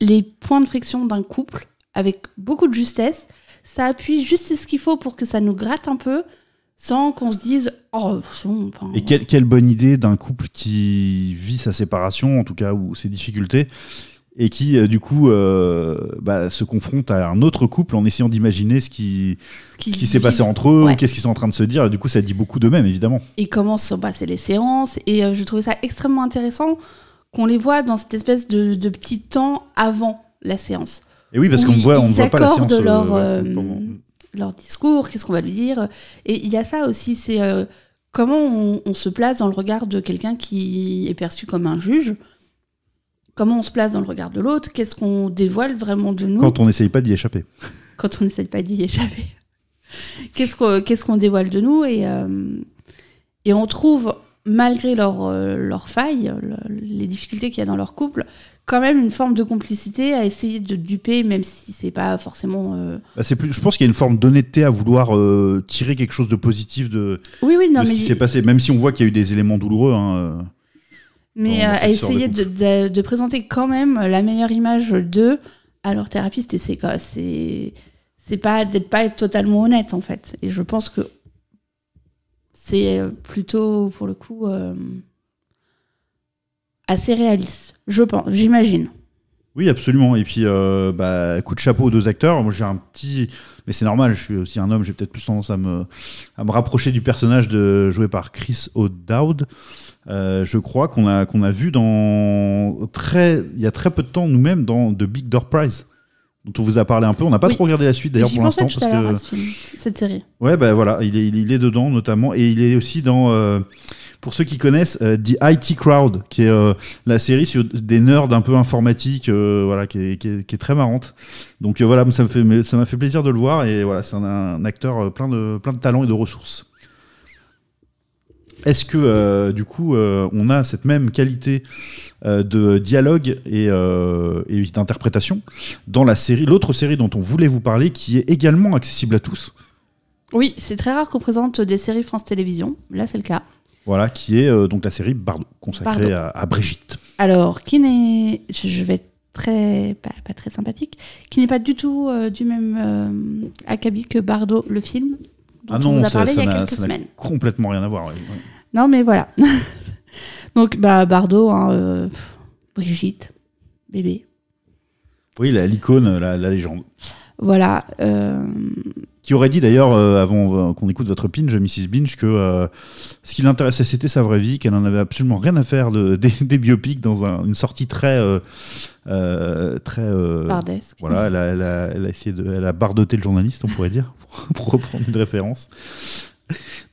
les points de friction d'un couple avec beaucoup de justesse. Ça appuie juste ce qu'il faut pour que ça nous gratte un peu, sans qu'on se dise oh c'est bon. enfin, Et quelle, quelle bonne idée d'un couple qui vit sa séparation, en tout cas, ou ses difficultés, et qui, euh, du coup, euh, bah, se confronte à un autre couple en essayant d'imaginer ce qui, ce qui qui s'est passé entre eux, Ouais. ou qu'est-ce qu'ils sont en train de se dire. Et du coup, ça dit beaucoup d'eux-mêmes, évidemment. et comment se sont passées les séances. Et euh, je trouvais ça extrêmement intéressant qu'on les voit dans cette espèce de, de petit temps avant la séance. Et oui, parce qu'on ne voit, on voit pas la séance. leur, leur discours, qu'est-ce qu'on va lui dire. Et il y a ça aussi, c'est euh, comment on, on se place dans le regard de quelqu'un qui est perçu comme un juge. Comment on se place dans le regard de l'autre Qu'est-ce qu'on dévoile vraiment de nous Quand on n'essaye pas d'y échapper. quand on n'essaie pas d'y échapper Qu'est-ce qu'on qu'est-ce qu'on dévoile de nous et, euh, et on trouve, malgré leurs euh, failles, le- les difficultés qu'il y a dans leur couple, quand même une forme de complicité à essayer de duper, même si c'est pas forcément. euh, Bah, c'est plus, je pense qu'il y a une forme d'honnêteté à vouloir euh, tirer quelque chose de positif de, Oui, oui, non, de ce mais qui s'est passé, même si on voit qu'il y a eu des éléments douloureux. hein, euh. Mais à essayer de, de- de présenter quand même la meilleure image d'eux à leur thérapeute, et c'est c'est c'est pas d'être pas totalement honnête en fait. Et je pense que c'est euh, plutôt pour le coup euh, assez réaliste. Je pense, j'imagine. Oui, absolument. Et puis, euh, bah, coup de chapeau aux deux acteurs. Moi, j'ai un petit. Mais c'est normal, je suis aussi un homme, j'ai peut-être plus tendance à me, à me rapprocher du personnage de, joué par Chris O'Dowd. Je crois qu'on a, a vu dans. Très, il y a très peu de temps, nous-mêmes, dans The Big Door Prize, dont on vous a parlé un peu. On n'a pas Oui. trop regardé la suite, d'ailleurs, pour l'instant. parce que- ce film, cette série. Ouais, ben voilà, il est, il est- dedans notamment. Et il est aussi dans, euh, pour ceux qui connaissent, euh, The IT Crowd, qui est euh, la série sur des nerds un peu informatiques, voilà, qui est, qui est- qui est très marrante. Donc voilà, ça me fait, ça m'a fait plaisir de le voir. Et voilà, c'est un, un acteur plein de, plein de talent et de ressources. Est-ce que euh, du coup, euh, on a cette même qualité euh, de dialogue et, et d'interprétation dans la série, l'autre série dont on voulait vous parler, qui est également accessible à tous? Oui, c'est très rare qu'on présente des séries France Télévisions. Là, c'est le cas. Voilà, qui est donc la série Bardot, consacrée à, à Brigitte. Alors, qui n'est, je vais être très, pas, pas très sympathique, qui n'est pas du tout du même acabit que Bardot, le film, dont ah on non, nous a ça, parlé ça il y a n'a quelques ça n'a semaines. complètement rien à voir. ouais. Non, mais voilà. Donc, bah, Bardot, hein, euh, Brigitte, bébé. Oui, l'icône, la, la légende. Voilà. euh, Qui aurait dit d'ailleurs, euh, avant qu'on écoute votre pinch, Mrs. Binge, que ce qui l'intéressait, c'était sa vraie vie, qu'elle en avait absolument rien à faire de, des, des biopics dans un- une sortie très. très Bardesque. Voilà, elle a, elle, a, elle a essayé de. Elle a bardoté le journaliste, on pourrait dire, pour reprendre une référence.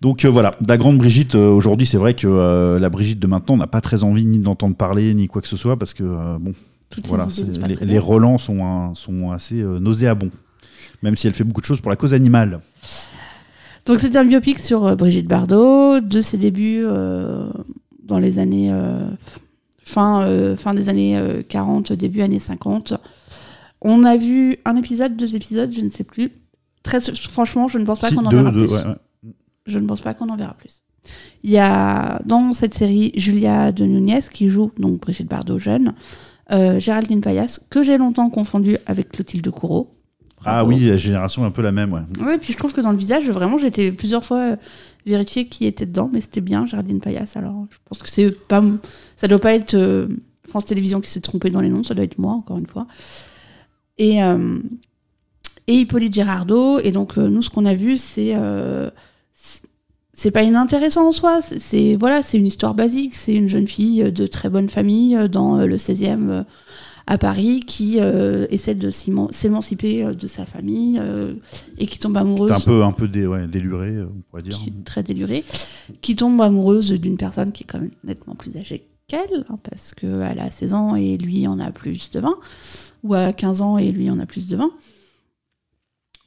Donc euh, voilà, la grande Brigitte, euh, aujourd'hui, c'est vrai que euh, la Brigitte de maintenant, n'a pas très envie ni d'entendre parler, ni quoi que ce soit, parce que, bon, Toutes voilà, les, relents sont, un- sont assez nauséabonds, même si elle fait beaucoup de choses pour la cause animale. Donc c'est un biopic sur Brigitte Bardot, de ses débuts dans les années fin, fin des années euh, 40, début années 50. On a vu un épisode, deux épisodes, je ne sais plus. Très, franchement, je ne pense pas Si, qu'on en verra plus. ouais, ouais. Je ne pense pas qu'on en verra plus. Il y a dans cette série Julia de Nunez qui joue donc Brigitte Bardot jeune, euh, Géraldine Payas que j'ai longtemps confondu avec Clotilde Courreau. Ah oui, la génération est un peu la même, ouais. Ouais, puis je trouve que dans le visage, vraiment, j'ai été plusieurs fois euh, vérifier qui était dedans, mais c'était bien Géraldine Payas. Alors, je pense que c'est pas, ça doit pas être euh, France Télévisions qui s'est trompé dans les noms, ça doit être moi, encore une fois. Et, euh, et Hippolyte Gérardot. Et donc, euh, nous, ce qu'on a vu, c'est. euh, c'est- pas inintéressant en soi, c'est- voilà, c'est une histoire basique. C'est une jeune fille de très bonne famille euh, dans euh, le 16e euh, à Paris qui euh, essaie de s'éman- s'émanciper euh, de sa famille euh, et qui tombe amoureuse un peu, un peu dé- ouais, euh, on pourrait dire. très délurée, qui tombe amoureuse d'une personne qui est quand même nettement plus âgée qu'elle, hein, parce qu'elle a 16 ans et lui en a plus de 20, ou à 15 ans et lui en a plus de 20.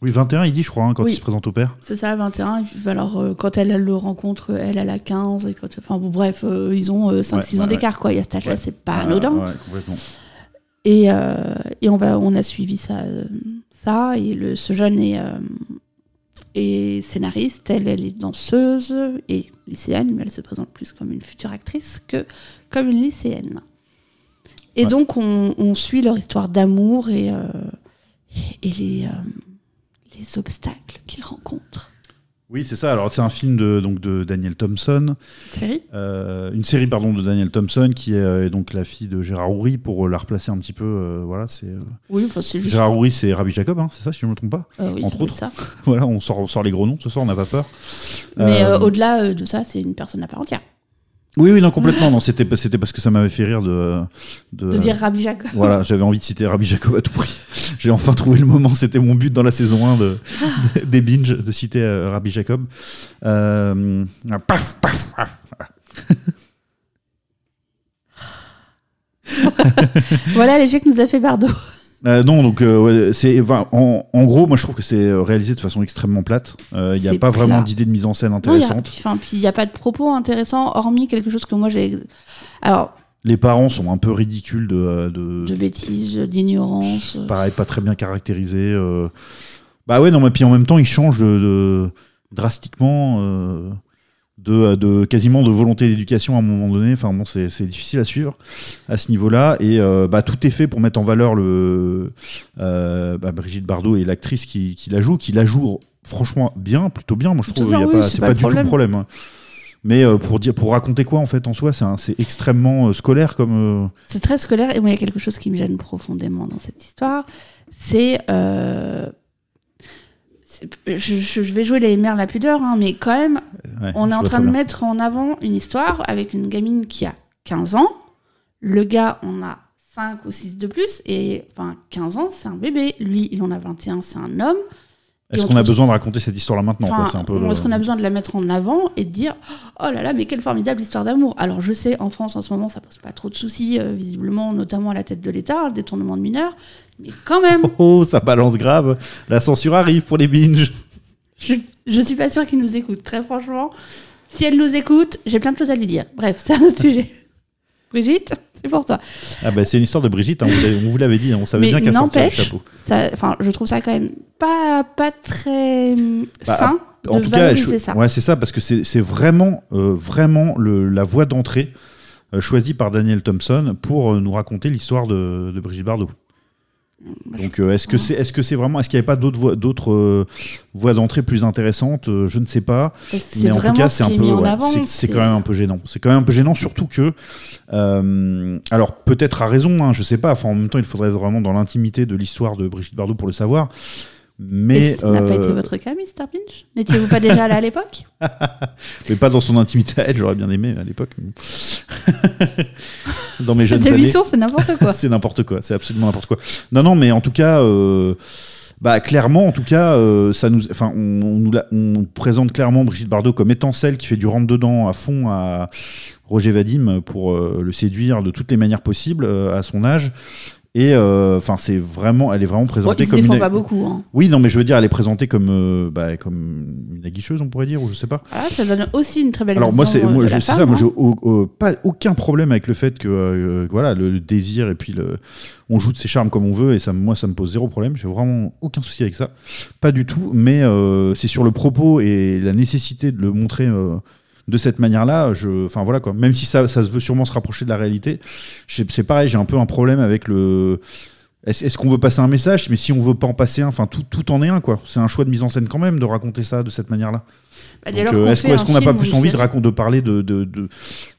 Oui, 21, il dit, je crois, hein, quand Oui. il se présente au père. C'est ça, 21. Et puis, alors, euh, quand elle, elle le rencontre, elle, elle a 15. Et quand, enfin, bon, bref, euh, ils ont 5-6 Ouais, ans ouais, d'écart, quoi. Il y a cet âge-là, c'est pas anodin. Ouais, complètement. Et, euh, et on, va, on a suivi ça. euh, ça et le, ce jeune est, euh, est scénariste, elle, elle est danseuse et lycéenne, mais elle se présente plus comme une future actrice que comme une lycéenne. Et donc, on, on suit leur histoire d'amour et, euh, et les, euh, les obstacles qu'ils rencontrent. Oui, c'est ça. Alors, c'est un film de, donc, de Daniel Thompson. Série Euh, une série pardon de Daniel Thompson qui est euh, donc la fille de Gérard Houry pour euh, la replacer un petit peu euh, voilà c'est Oui, enfin, c'est juste. Gérard Houry c'est Rabbi Jacob hein, c'est ça si je ne me trompe pas oui, entre autres. ça. voilà on sort on sort les gros noms ce soir on n'a pas peur Mais au-delà de ça, c'est une personne à part entière. Oui oui non complètement non c'était parce que ça m'avait fait rire de de, De dire Rabbi Jacob. voilà j'avais envie de citer Rabbi Jacob à tout prix j'ai enfin trouvé le moment c'était mon but dans la saison 1 de, de- des binge de citer euh, Rabbi Jacob euh, ah, paf paf ah, voilà. voilà l'effet que nous a fait Bardot. Euh, non, donc euh, ouais, c'est enfin, en, en gros, moi je trouve que c'est euh, réalisé de façon extrêmement plate. Euh, Il n'y a pas vraiment d'idée de mise en scène Non, il y a- intéressante. puis, enfin, puis il n'y a pas de propos intéressants, hormis quelque chose que moi j'ai. Alors, Les parents sont un peu ridicules de, euh, de, de bêtises, d'ignorance. pareil, pas très bien caractérisés. euh. Bah ouais, non, mais puis en même temps, ils changent de, de- drastiquement euh, de, de quasiment de volonté d'éducation à un moment donné. Enfin bon, c'est c'est difficile à suivre à ce niveau-là. Et euh, bah, tout est fait pour mettre en valeur le euh, bah, Brigitte Bardot et l'actrice qui, qui la joue, qui la joue franchement bien, plutôt bien. Moi, je trouve, il y a bien, oui, pas, c'est c'est pas du tout le problème. hein. Mais euh, pour dire, pour raconter quoi en fait en soi, c'est un- c'est extrêmement euh, scolaire comme. euh, C'est très scolaire et moi il y a quelque chose qui me gêne profondément dans cette histoire. C'est. Je, vais jouer les mères la pudeur, hein, mais quand même, ouais, on est en train de bien. mettre en avant une histoire avec une gamine qui a 15 ans. Le gars, on a 5 ou 6 de plus. Et enfin, 15 ans, c'est un bébé. Lui, il en a 21, c'est un homme. Est-ce on qu'on a besoin de raconter cette histoire-là maintenant Enfin, peu Est-ce qu'on a besoin de la mettre en avant et de dire oh là là, mais quelle formidable histoire d'amour Alors je sais, en France en ce moment, ça pose pas trop de soucis, euh, visiblement, notamment à la tête de l'État, le détournement de mineurs. Mais quand même, Oh, ça balance grave. La censure arrive pour les binges. je, je suis pas sûre qu'il nous écoute, très franchement. Si elle nous écoute, j'ai plein de choses à lui dire. Bref, c'est un autre sujet. Brigitte, c'est pour toi. Ah bah c'est une histoire de Brigitte, hein, vous on l'avait dit, hein, on savait Mais bien qu'elle sortait le chapeau. ça- Enfin, je trouve ça quand même pas, pas très hum, Bah, sain en de tout cas, cho- ça. ouais, c'est ça, parce que c'est c'est vraiment, euh, vraiment le- la voie d'entrée euh, choisie par Daniel Thompson pour euh, nous raconter l'histoire de, de Brigitte Bardot. Donc, euh, est-ce que c'est, est-ce que c'est vraiment, est-ce qu'il n'y avait pas d'autres voies, d'autres euh, voies d'entrée plus intéressantes Euh, Je ne sais pas. Que Mais en tout cas, ce c'est un qui est peu, ouais, c'est- quand même un peu gênant. C'est quand même un peu gênant, surtout que, alors peut-être à raison, hein, je sais pas. Enfin, en même temps, il faudrait vraiment dans l'intimité de l'histoire de Brigitte Bardot pour le savoir. Mais Et ça n'a pas euh, été votre cas, Mr. Pinch? N'étiez-vous pas déjà allé à l'époque? Mais pas dans son intimité à elle, j'aurais bien aimé à l'époque. dans mes jeunes Cette années. émission, c'est n'importe quoi. c'est n'importe quoi, c'est absolument n'importe quoi. Non, non, mais en tout cas, euh, bah, clairement, en tout cas, euh, ça nous, enfin, on, on nous la- on présente clairement Brigitte Bardot comme étant celle qui fait du rentre-dedans à fond à Roger Vadim pour euh, le séduire de toutes les manières possibles euh, à son âge. Et euh, enfin, c'est vraiment, elle est vraiment présentée comme une. pas beaucoup. Hein. Oui, non, mais je veux dire, elle est présentée comme, euh, bah, comme une aguicheuse, on pourrait dire, ou je sais pas. Voilà, ça donne aussi une très belle Alors moi, c'est euh, moi, de je la sais femme, ça. Moi, hein. j'ai au- au- pas aucun problème avec le fait que euh, voilà le, le désir et puis le, on joue de ses charmes comme on veut et ça, moi, ça me pose zéro problème. J'ai vraiment aucun souci avec ça, pas du tout. Mais c'est sur le propos et la nécessité de le montrer. De cette manière-là, je, enfin voilà quoi. Même si ça, ça se veut sûrement se rapprocher de la réalité, c'est pareil. J'ai un peu un problème avec le. Est-ce qu'on veut passer un message? Mais si on veut pas en passer un, enfin tout, tout en est un quoi. C'est un choix de mise en scène quand même de raconter ça de cette manière-là. Bah, euh, Est-ce qu'on n'a pas plus envie de, série racon- de parler de, de, de,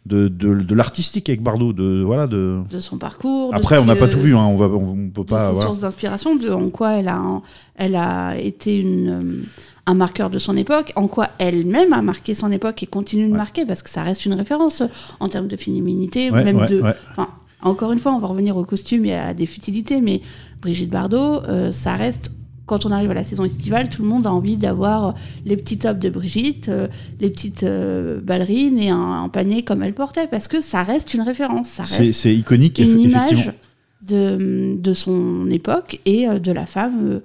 de, de- de l'artistique avec Bardot de, voilà, de... de son parcours. de Après, on n'a pas tout vu, hein, on, va, on, on peut de pas. ses voilà. sources d'inspiration, de en quoi elle a, elle a été une, euh, un marqueur de son époque, en quoi elle-même a marqué son époque et continue de Ouais. marquer, parce que ça reste une référence euh, en termes de féminité, Ouais, même ouais, de... encore une fois, on va revenir au costume et à des futilités, mais Brigitte Bardot, euh, ça reste... Quand on arrive à la saison estivale, tout le monde a envie d'avoir les petits tops de Brigitte, euh, les petites euh, ballerines et un, un panier comme elle portait, parce que ça reste une référence, ça C'est iconique, une eff- image effectivement. de, de son époque et de la femme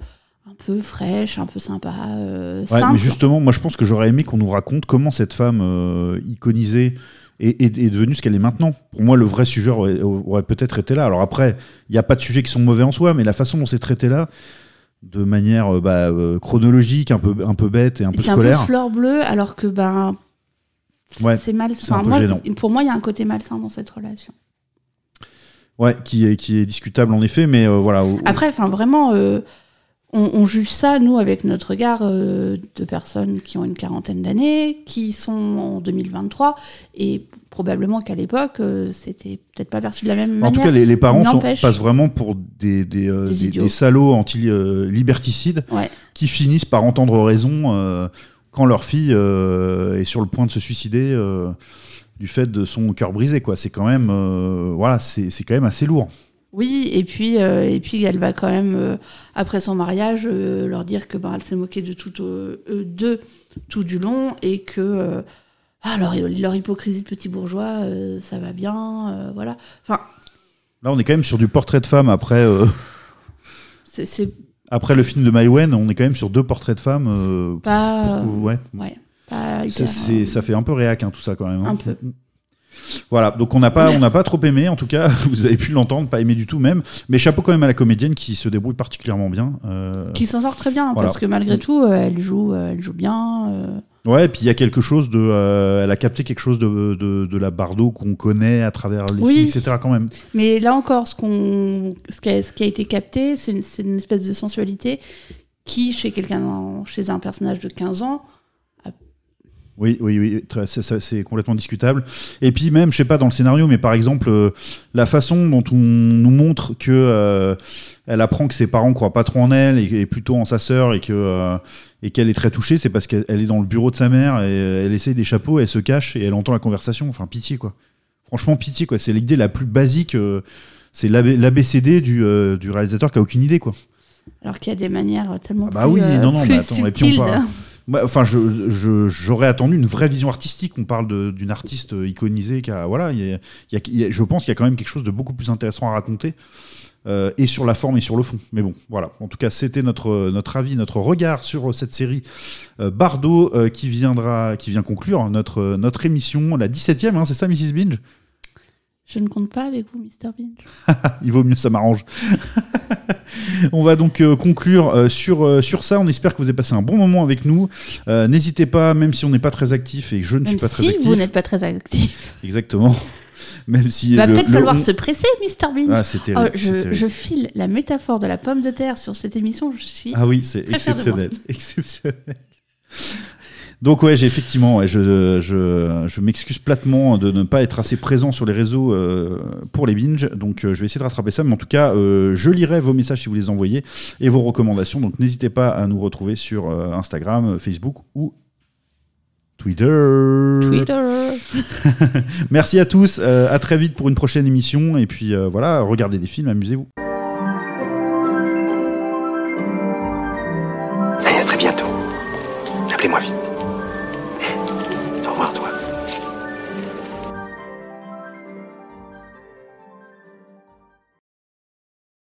un peu fraîche, un peu sympa, euh, Ouais, simple. mais justement, moi je pense que j'aurais aimé qu'on nous raconte comment cette femme euh, iconisée est, est- est devenue ce qu'elle est maintenant. Pour moi, le vrai sujet aurait, aurait peut-être été là. Alors après, il n'y a pas de sujets qui sont mauvais en soi, mais la façon dont c'est traité là, de manière euh, bah, euh, chronologique, un peu, un peu bête et un Et peu puis un scolaire. peu fleur bleue, alors que ben Ouais, c'est mal. c'est un peu moi, gênant. pour moi, il y a un côté malsain dans cette relation. Ouais, qui est, qui est discutable en effet, mais euh, voilà. Après, enfin vraiment, euh, on, on juge ça nous avec notre regard euh, de personnes qui ont une quarantaine d'années, qui sont en 2023 et probablement qu'à l'époque, euh, c'était peut-être pas perçu de la même En manière. tout cas, les, les parents sont- passent vraiment pour des, des, euh, Des des- salauds anti-liberticides Ouais. qui finissent par entendre raison quand leur fille est sur le point de se suicider du fait de son cœur brisé. quoi. C'est quand même, voilà, c'est c'est quand même assez lourd. Oui, et puis, euh, et puis elle va quand même, euh, après son mariage, euh, leur dire que ben, elle s'est moquée de tout, eux deux tout du long et que ah, leur, leur hypocrisie de petit bourgeois, ça va bien, voilà. Enfin, Là, on est quand même sur du portrait de femme après, c'est- c'est après le film de Maïwen. On est quand même sur deux portraits de femmes. pas, pour- ouais. ouais, pas Ça, hyper, c'est- ça fait un peu réac, hein, tout ça quand même. hein. Un peu. Voilà, donc on n'a pas, on n'a pas trop aimé, en tout cas, vous avez pu l'entendre, pas aimé du tout même. Mais chapeau quand même à la comédienne qui se débrouille particulièrement bien. euh, qui s'en sort très bien Voilà. parce que malgré tout, euh, elle joue, euh, elle joue bien. Ouais, et puis il y a quelque chose de, elle a capté quelque chose de, de, de la Bardot qu'on connaît à travers les Oui. films, etc. Quand même. Mais là encore, ce, qu'on, ce, qui a, ce qui a été capté, c'est une, c'est une espèce de sensualité qui, chez quelqu'un, chez un personnage de 15 ans, Oui, oui, oui, c'est complètement discutable. Et puis même, je sais pas dans le scénario, mais par exemple, euh, la façon dont on nous montre que euh, elle apprend que ses parents croient pas trop en elle et, et plutôt en sa sœur et que euh, et qu'elle est très touchée, c'est parce qu'elle elle est dans le bureau de sa mère et elle essaie des chapeaux, elle se cache et elle entend la conversation. Enfin, pitié quoi. Franchement, pitié quoi. C'est l'idée la plus basique. c'est l'AB- l'ABCD du, du réalisateur qui a aucune idée quoi. alors qu'il y a des manières tellement Ah bah plus, oui, non, non, mais attends, et puis on parle- Enfin, j'aurais attendu une vraie vision artistique. On parle d'une artiste euh, iconisée qui a, voilà, je pense qu'il y a quand même quelque chose de beaucoup plus intéressant à raconter, euh, et sur la forme et sur le fond. Mais bon, voilà. En tout cas, c'était notre notre avis, notre regard sur cette série euh, Bardot euh, qui viendra, qui vient conclure notre notre émission, la 17e, hein, c'est ça, Mrs Binge? Je ne compte pas avec vous, Mr. Binge. Il vaut mieux, ça m'arrange. on va donc euh, conclure euh, sur, euh, sur ça. On espère que vous avez passé un bon moment avec nous. N'hésitez pas, même si on n'est pas très actif et que je ne suis pas très si actif. vous n'êtes pas très actif. Exactement. Même si Il va peut-être falloir on- se presser, Mr. Binge. Ah, terrible, Oh, je, je file la métaphore de la pomme de terre sur cette émission. Je suis. Ah oui, c'est exceptionnel. exceptionnel. Donc ouais, j'ai effectivement, ouais, je, je, je m'excuse platement de ne pas être assez présent sur les réseaux euh, pour les binges. Donc euh, je vais essayer de rattraper ça, mais en tout cas, euh, je lirai vos messages si vous les envoyez et vos recommandations. Donc n'hésitez pas à nous retrouver sur euh, Instagram, Facebook ou Twitter. Twitter. Merci à tous. euh, à très vite pour une prochaine émission. Et puis euh, voilà, regardez des films, amusez-vous. Allez, à très bientôt. Appelez-moi vite.